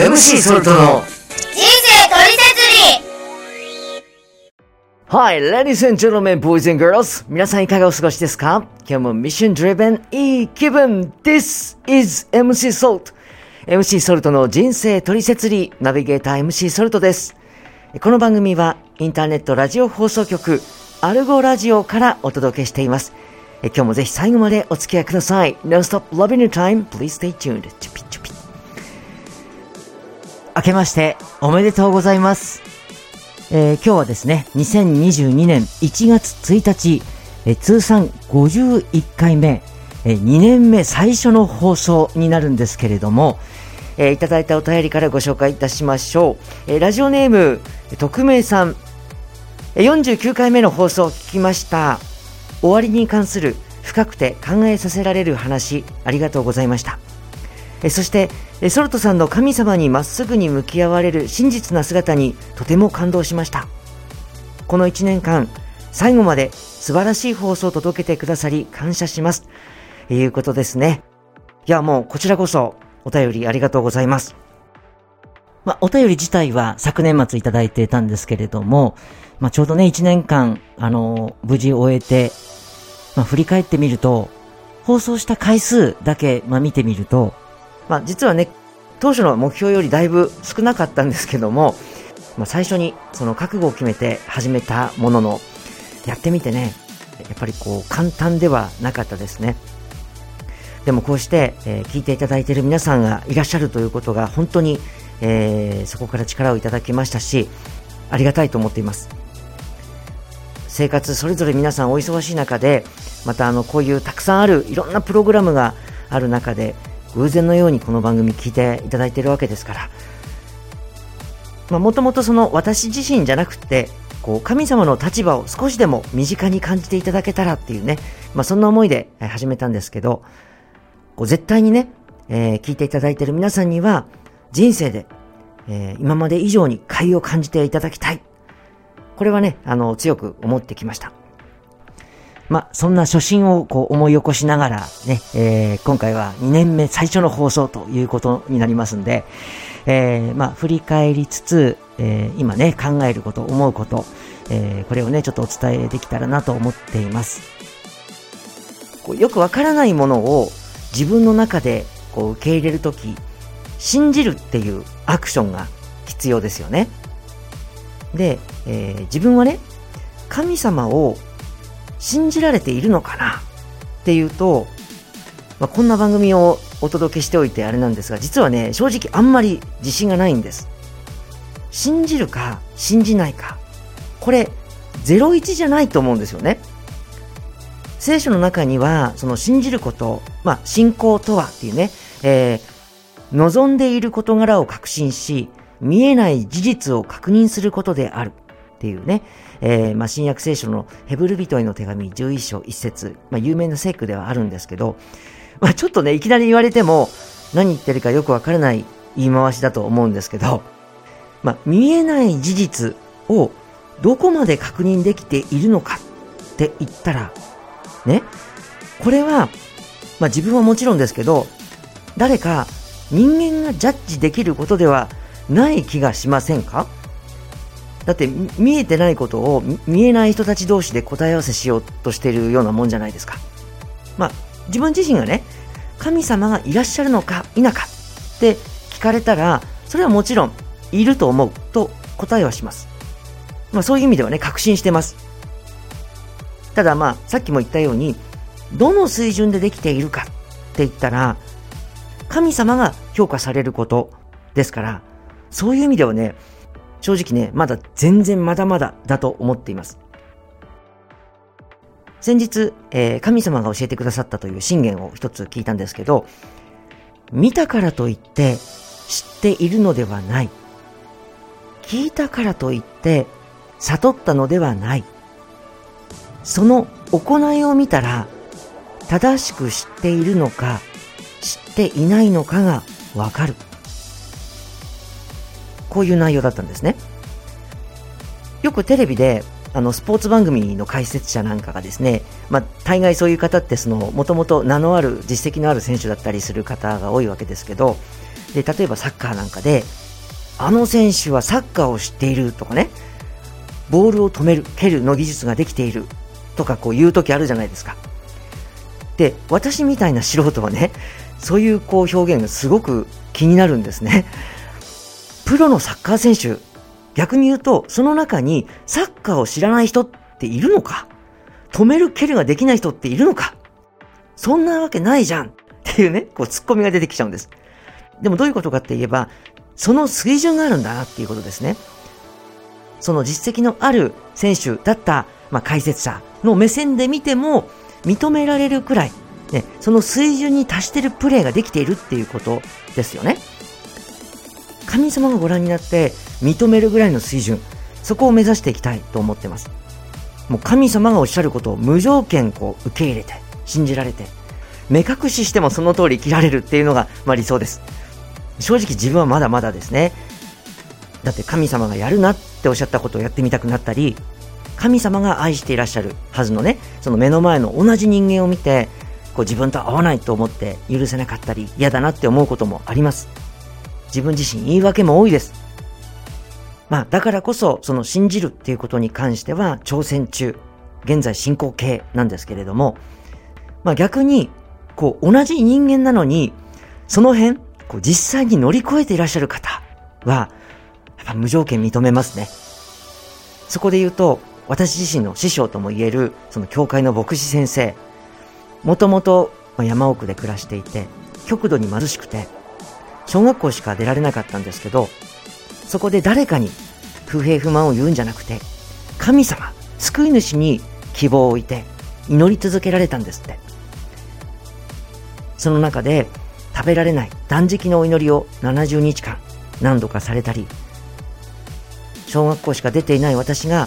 MC ソルトの人生トリセツリ Hi, ladies and gentlemen, boys and girls. 皆さんいかがお過ごしですか？今日もミッション driven いい気分 This is MC Salt. MC ソルトの人生トリセツリナビゲーター MC ソルトです。この番組はインターネットラジオ放送局アルゴラジオからお届けしています。え今日もぜひ最後までお付き合いください。No stop loving your time. Please stay tuned. 明けましておめでとうございます。えー今日はですね、2022年1月1日、えー通算51回目、え2年目最初の放送になるんですけれども、えいただいたお便りからご紹介いたしましょう。えラジオネーム、匿名さん、49回目の放送を聞きました。終わりに関する深くて考えさせられる話、ありがとうございました。そしてソルトさんの神様にまっすぐに向き合われる真実な姿にとても感動しました。この1年間最後まで素晴らしい放送を届けてくださり感謝します。ということですね。いやもうこちらこそお便りありがとうございます。まあ、お便り自体は昨年末いただいてたんですけれども、まあ、ちょうどね、1年間、あの無事終えて、まあ、振り返ってみると、放送した回数だけ、まあ、見てみると、まあ、実はね、当初の目標よりだいぶ少なかったんですけども、まあ、最初にその覚悟を決めて始めたものの、やってみてね、やっぱりこう簡単ではなかったですね。でもこうして、えー聞いていただいている皆さんがいらっしゃるということが本当に、えーそこから力をいただきましたし、ありがたいと思っています。生活それぞれ皆さんお忙しい中で、またあのこういうたくさんあるいろんなプログラムがある中で、偶然のようにこの番組聞いていただいているわけですから、まあ、もともとその私自身じゃなくて、こう神様の立場を少しでも身近に感じていただけたらっていうね、まあ、そんな思いで始めたんですけど、こう絶対にね、えー聞いていただいている皆さんには、人生で、えー今まで以上に快を感じていただきたい。これはね、あの、強く思ってきました。まあ、そんな初心をこう思い起こしながらね、えー今回は2年目最初の放送ということになりますんで、えーまあ、振り返りつつ、えー今ね、考えること、思うこと、えーこれをね、ちょっとお伝えできたらなと思っています。こうよくわからないものを自分の中でこう受け入れるとき、信じるっていうアクションが必要ですよね。で、えー自分はね、神様を信じられているのかな？っていうと、まあ、こんな番組をお届けしておいてあれなんですが、実はね、正直あんまり自信がないんです。信じるか信じないか。これ、01じゃないと思うんですよね。聖書の中には、その信じること、まあ、信仰とはっていうね、えー望んでいる事柄を確信し、見えない事実を確認することであるっていうね、えーまあ、新約聖書のヘブル人への手紙11章1節、まあ、有名な聖句ではあるんですけど、まあ、ちょっとね、いきなり言われても、何言ってるかよくわからない言い回しだと思うんですけど、まあ、見えない事実をどこまで確認できているのかって言ったら、ね、これは、まあ、自分はもちろんですけど、誰か人間がジャッジできることではない気がしませんか？だって見えてないことを見えない人たち同士で答え合わせしようとしてるようなもんじゃないですか。まあ、自分自身がね、神様がいらっしゃるのか否かって聞かれたら、それはもちろんいると思うと答えはします。まあそういう意味ではね、確信してます。ただまあ、さっきも言ったように、どの水準でできているかって言ったら、神様が評価されることですから、そういう意味ではね、正直ね、まだ全然まだまだだと思っています。先日、えー神様が教えてくださったという信玄を一つ聞いたんですけど、見たからといって知っているのではない。聞いたからといって悟ったのではない。その行いを見たら、正しく知っているのか、知っていないのかがわかる。こういう内容だったんですね。よくテレビで、あの、スポーツ番組の解説者なんかがですね、まあ、大概そういう方って、その、もともと名のある、実績のある選手だったりする方が多いわけですけど、で、例えばサッカーなんかで、あの選手はサッカーを知っているとかね、ボールを止める、蹴るの技術ができているとかこう言う時あるじゃないですか。で、私みたいな素人はね、そういうこう表現がすごく気になるんですね。プロのサッカー選手、逆に言うと、その中にサッカーを知らない人っているのか？止める蹴るができない人っているのか？そんなわけないじゃんっていうね、こうツッコミが出てきちゃうんです。でもどういうことかって言えば、その水準があるんだなっていうことですね。その実績のある選手だった、まあ、解説者の目線で見ても認められるくらい、ね、その水準に達してるプレーができているっていうことですよね。神様がご覧になって認めるぐらいの水準、そこを目指していきたいと思ってます。もう神様がおっしゃることを無条件こう受け入れて、信じられて、目隠ししてもその通り生きられるっていうのが、まあ、理想です。正直自分はまだまだですね。だって神様がやるなっておっしゃったことをやってみたくなったり、神様が愛していらっしゃるはずのね、その目の前の同じ人間を見て、こう自分と合わないと思って許せなかったり嫌だなって思うこともあります。自分自身言い訳も多いです。まあだからこそその信じるっていうことに関しては挑戦中、現在進行形なんですけれども、まあ逆にこう同じ人間なのにその辺こう実際に乗り越えていらっしゃる方は、やっぱ無条件認めますね。そこで言うと、私自身の師匠とも言える、その教会の牧師先生、もともと山奥で暮らしていて、極度に貧しくて、小学校しか出られなかったんですけど、そこで誰かに不平不満を言うんじゃなくて、神様、救い主に希望を置いて祈り続けられたんですって。その中で食べられない断食のお祈りを70日間何度かされたり、小学校しか出ていない私が、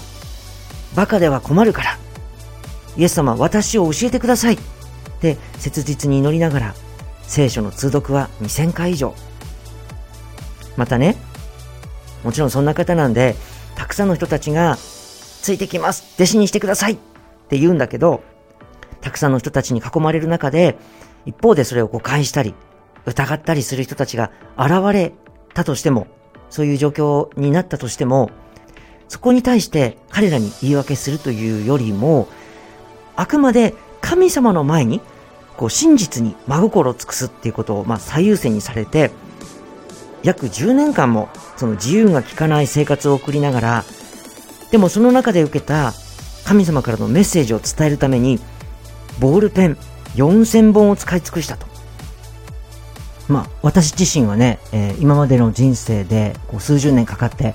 バカでは困るから、イエス様私を教えてくださいって切実に祈りながら、聖書の通読は2000回以上。またね、もちろんそんな方なんで、たくさんの人たちが、ついてきます弟子にしてくださいって言うんだけど、たくさんの人たちに囲まれる中で、一方でそれを誤解したり、疑ったりする人たちが現れたとしても、そういう状況になったとしても、そこに対して彼らに言い訳するというよりも、あくまで神様の前に、こう真実に真心を尽くすっていうことを、まあ、最優先にされて、約10年間もその自由が利かない生活を送りながら、でもその中で受けた神様からのメッセージを伝えるために、ボールペン4000本を使い尽くしたと。まあ、私自身はね、えー、今までの人生でこう数十年かかって、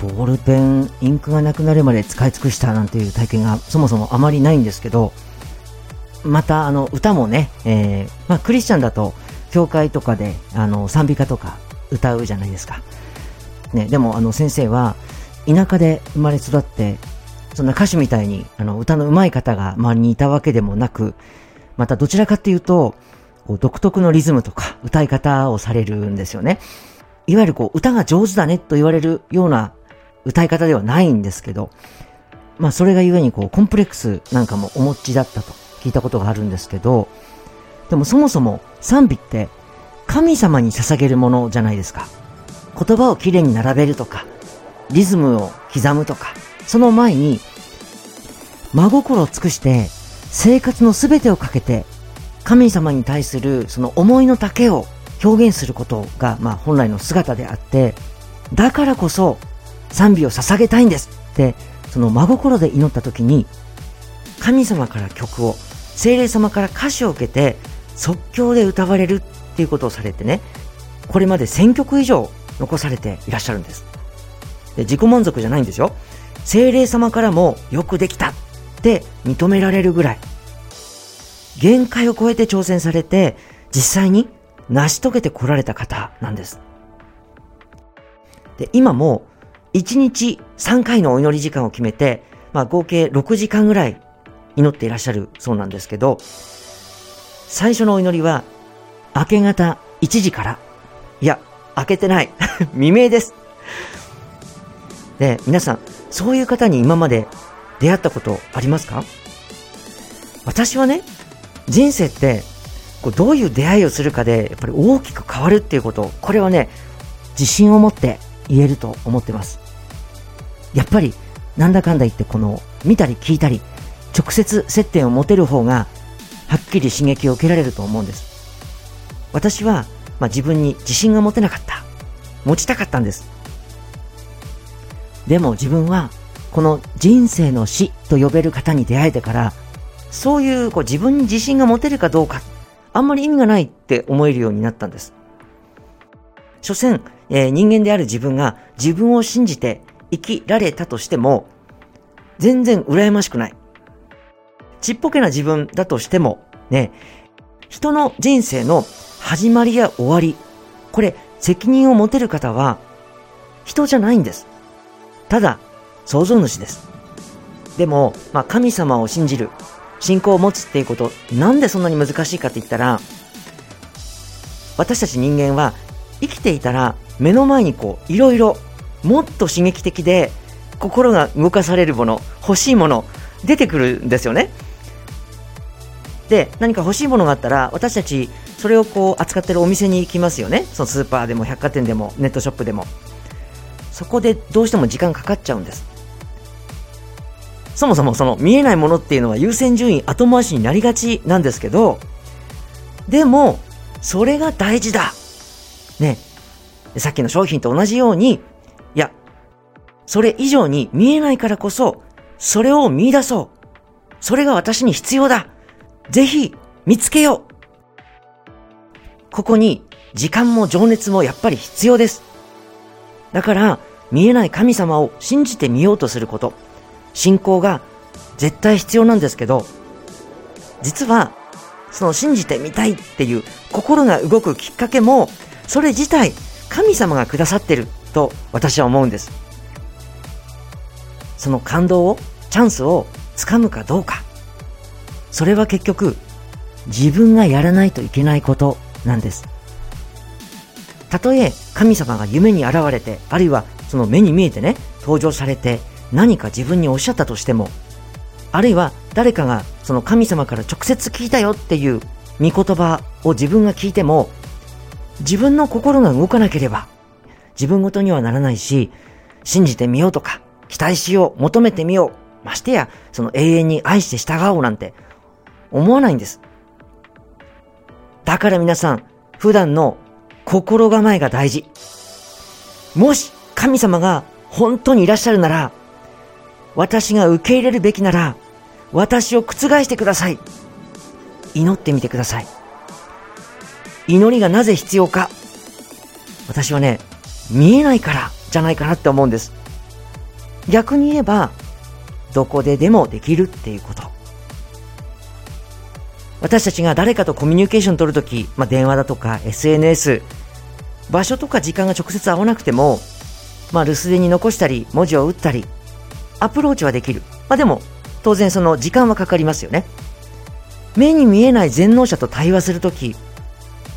ボールペン、インクがなくなるまで使い尽くしたなんていう体験がそもそもあまりないんですけど、また、あの、歌もね、えー、まあ、クリスチャンだと、教会とかで、あの、賛美歌とか歌うじゃないですか。ね、でも、あの、先生は、田舎で生まれ育って、そんな歌手みたいに、あの、歌の上手い方が周りにいたわけでもなく、またどちらかっていうと、こう独特のリズムとか歌い方をされるんですよね。いわゆるこう歌が上手だねと言われるような歌い方ではないんですけど、まあそれがゆえにこうコンプレックスなんかもお持ちだったと聞いたことがあるんですけど、でもそもそも賛美って神様に捧げるものじゃないですか。言葉をきれいに並べるとか、リズムを刻むとか、その前に真心を尽くして生活の全てをかけて神様に対するその思いの丈を表現することが、まあ、本来の姿であって、だからこそ賛美を捧げたいんですって、その真心で祈った時に、神様から曲を、精霊様から歌詞を受けて、即興で歌われるっていうことをされてね、これまで1000曲以上残されていらっしゃるんです。で自己満足じゃないんですよ。精霊様からもよくできたって認められるぐらい限界を超えて挑戦されて、実際に成し遂げてこられた方なんです。で、今も1日3回のお祈り時間を決めて、まあ合計6時間ぐらい祈っていらっしゃるそうなんですけど、最初のお祈りは明け方1時から、いや、明けてない。未明です。で、皆さん、そういう方に今まで出会ったことありますか？私はね、人生って、こうどういう出会いをするかでやっぱり大きく変わるっていうことこれはね自信を持って言えると思ってますやっぱりなんだかんだ言ってこの見たり聞いたり直接接点を持てる方がはっきり刺激を受けられると思うんです私は、まあ、自分に自信が持てなかった。持ちたかったんです。でも自分はこの人生の死と呼べる方に出会えてからそういうこう自分に自信が持てるかどうかあんまり意味がないって思えるようになったんです。所詮、えー、人間である自分が自分を信じて生きられたとしても全然羨ましくない。ちっぽけな自分だとしてもね人の人生の始まりや終わりこれ責任を持てる方は人じゃないんですただ創造主です。でも、まあ、神様を信じる、信仰を持つっていうこと、なんでそんなに難しいかって言ったら、私たち人間は生きていたら目の前にこう、いろいろ、もっと刺激的で、心が動かされるもの、欲しいもの、出てくるんですよね。で、何か欲しいものがあったら、私たち、それをこう、扱ってるお店に行きますよね。そのスーパーでも百貨店でも、ネットショップでも。そこでどうしても時間かかっちゃうんです。そもそもその見えないものっていうのは優先順位後回しになりがちなんですけど、でも、それが大事だ。ね。さっきの商品と同じように、いや、それ以上に見えないからこそ、それを見出そう。それが私に必要だ。ぜひ、見つけよう。ここに、時間も情熱もやっぱり必要です。だから、見えない神様を信じてみようとすること。信仰が絶対必要なんですけど、実は、その信じてみたいっていう心が動くきっかけも、それ自体神様がくださってると私は思うんです。その感動を、チャンスをつかむかどうか。それは結局、自分がやらないといけないことなんです。たとえ神様が夢に現れて、あるいはその目に見えてね、登場されて、何か自分におっしゃったとしても、あるいは誰かがその神様から直接聞いたよっていう御言葉を自分が聞いても、自分の心が動かなければ、自分ごとにはならないし、信じてみようとか、期待しよう、求めてみよう、ましてや、その永遠に愛して従おうなんて、思わないんです。だから皆さん、普段の心構えが大事。もし神様が本当にいらっしゃるなら、私が受け入れるべきなら、私を覆してください。祈ってみてください。祈りがなぜ必要か。私はね、見えないからじゃないかなって思うんです。逆に言えば、どこででもできるっていうこと。私たちが誰かとコミュニケーション取るとき、まあ、電話だとか SNS、場所とか時間が直接合わなくても、まあ、留守電に残したり、文字を打ったり、アプローチはできる。まあでも、当然その時間はかかりますよね。目に見えない全能者と対話するとき、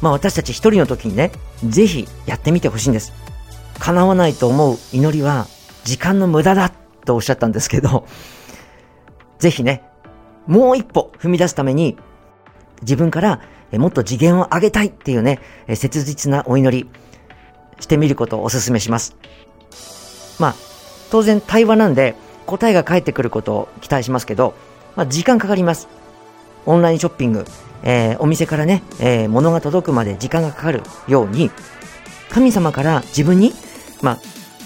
まあ私たち一人の時にね、ぜひやってみてほしいんです。叶わないと思う祈りは時間の無駄だとおっしゃったんですけど、ぜひね、もう一歩踏み出すために、自分からもっと次元を上げたいっていうね、切実なお祈りしてみることをお勧めします。まあ、当然対話なんで、答えが返ってくることを期待しますけど、まあ、時間かかります。オンラインショッピング、えー、お店からね、えー、物が届くまで時間がかかるように、神様から自分に、まあ、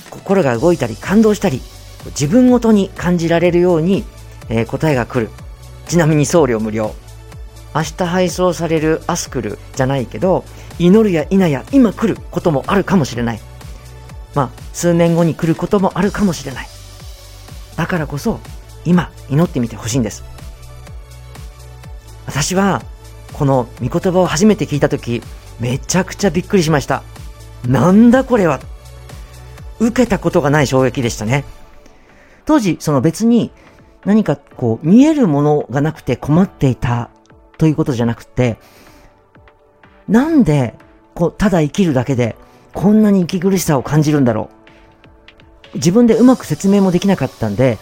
心が動いたり感動したり、自分ごとに感じられるように、えー、答えが来る。ちなみに送料無料。明日配送されるアスクルじゃないけど、祈るや否や今来ることもあるかもしれない。まあ、数年後に来ることもあるかもしれない。だからこそ、今、祈ってみてほしいんです。私は、この御言葉を初めて聞いたとき、めちゃくちゃびっくりしました。なんだこれは。受けたことがない衝撃でしたね。当時、その別に何かこう見えるものがなくて困っていたということじゃなくて、なんで、こう、ただ生きるだけで、こんなに息苦しさを感じるんだろう。自分でうまく説明もできなかったんで、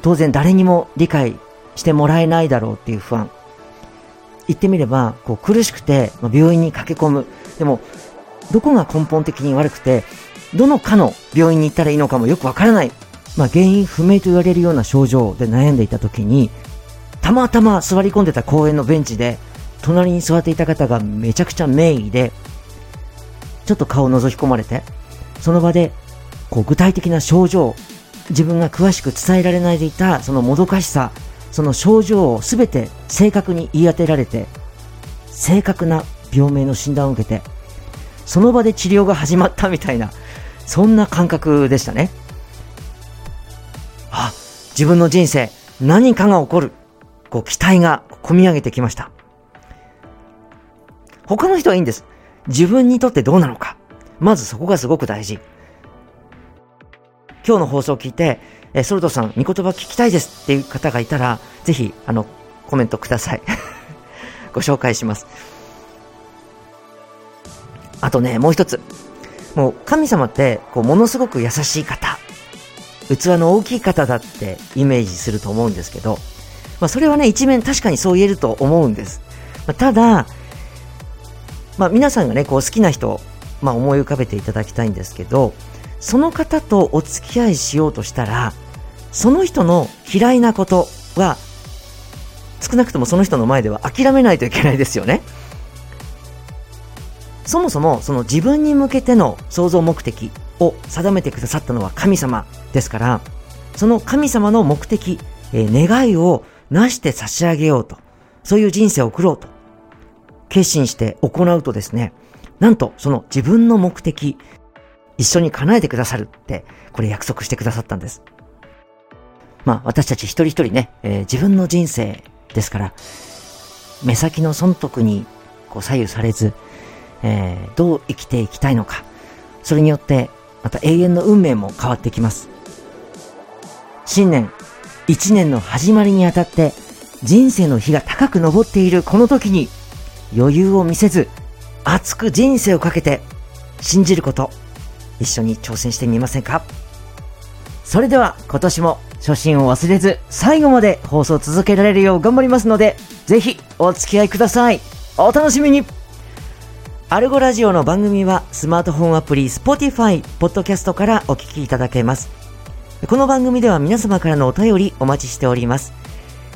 当然誰にも理解してもらえないだろうっていう不安。言ってみれば、こう苦しくて、病院に駆け込む。でも、どこが根本的に悪くて、どのかの病院に行ったらいいのかもよくわからない。まあ、原因不明と言われるような症状で悩んでいた時に、たまたま座り込んでた公園のベンチで、隣に座っていた方がめちゃくちゃ名医で、ちょっと顔を覗き込まれて、その場で、こう具体的な症状、自分が詳しく伝えられないでいたそのもどかしさ、その症状をすべて正確に言い当てられて、正確な病名の診断を受けて、その場で治療が始まったみたいな、そんな感覚でしたね。あ、自分の人生、何かが起こる。こう、期待が込み上げてきました。他の人はいいんです。自分にとってどうなのか。まずそこがすごく大事。今日の放送を聞いて、えソルトさん、御言葉聞きたいですっていう方がいたら、ぜひ、あの、コメントください。ご紹介します。あとね、もう一つ。もう、神様って、こう、ものすごく優しい方。器の大きい方だってイメージすると思うんですけど、まあ、それはね、一面確かにそう言えると思うんです。まあ、ただ、まあ、皆さんがね、こう好きな人、まあ、思い浮かべていただきたいんですけど、その方とお付き合いしようとしたら、その人の嫌いなことは、少なくともその人の前では諦めないといけないですよね。そもそもその自分に向けての創造目的を定めてくださったのは神様ですから、その神様の目的、えー、願いをなして差し上げようと、そういう人生を送ろうと、決心して行うとですね、なんとその自分の目的、一緒に叶えてくださるって、これ約束してくださったんです。まあ私たち一人一人ね、えー、自分の人生ですから、目先の損得にこう左右されず、えー、どう生きていきたいのか、それによってまた永遠の運命も変わってきます。新年、一年の始まりにあたって人生の日が高く昇っているこの時に余裕を見せず熱く人生をかけて信じること一緒に挑戦してみませんか？それでは今年も初心を忘れず最後まで放送続けられるよう頑張りますのでぜひお付き合いください。お楽しみに。アルゴラジオの番組はスマートフォンアプリ Spotify、Podcast からお聞きいただけます。この番組では皆様からのお便りお待ちしております。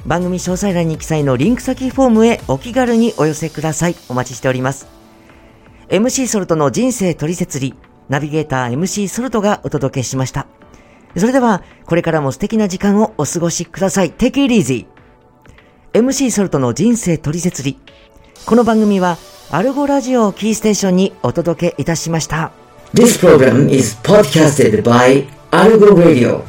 番組詳細欄に記載のリンク先フォームへお気軽にお寄せください。お待ちしております。MC ソルトの人生取説理、ナビゲーター MC ソルトがお届けしました。それでは、これからも素敵な時間をお過ごしください。Take it easy! MC ソルトの人生取説理。この番組は、アルゴラジオをキーステーションにお届けいたしました。This program is podcasted by Underground Radio.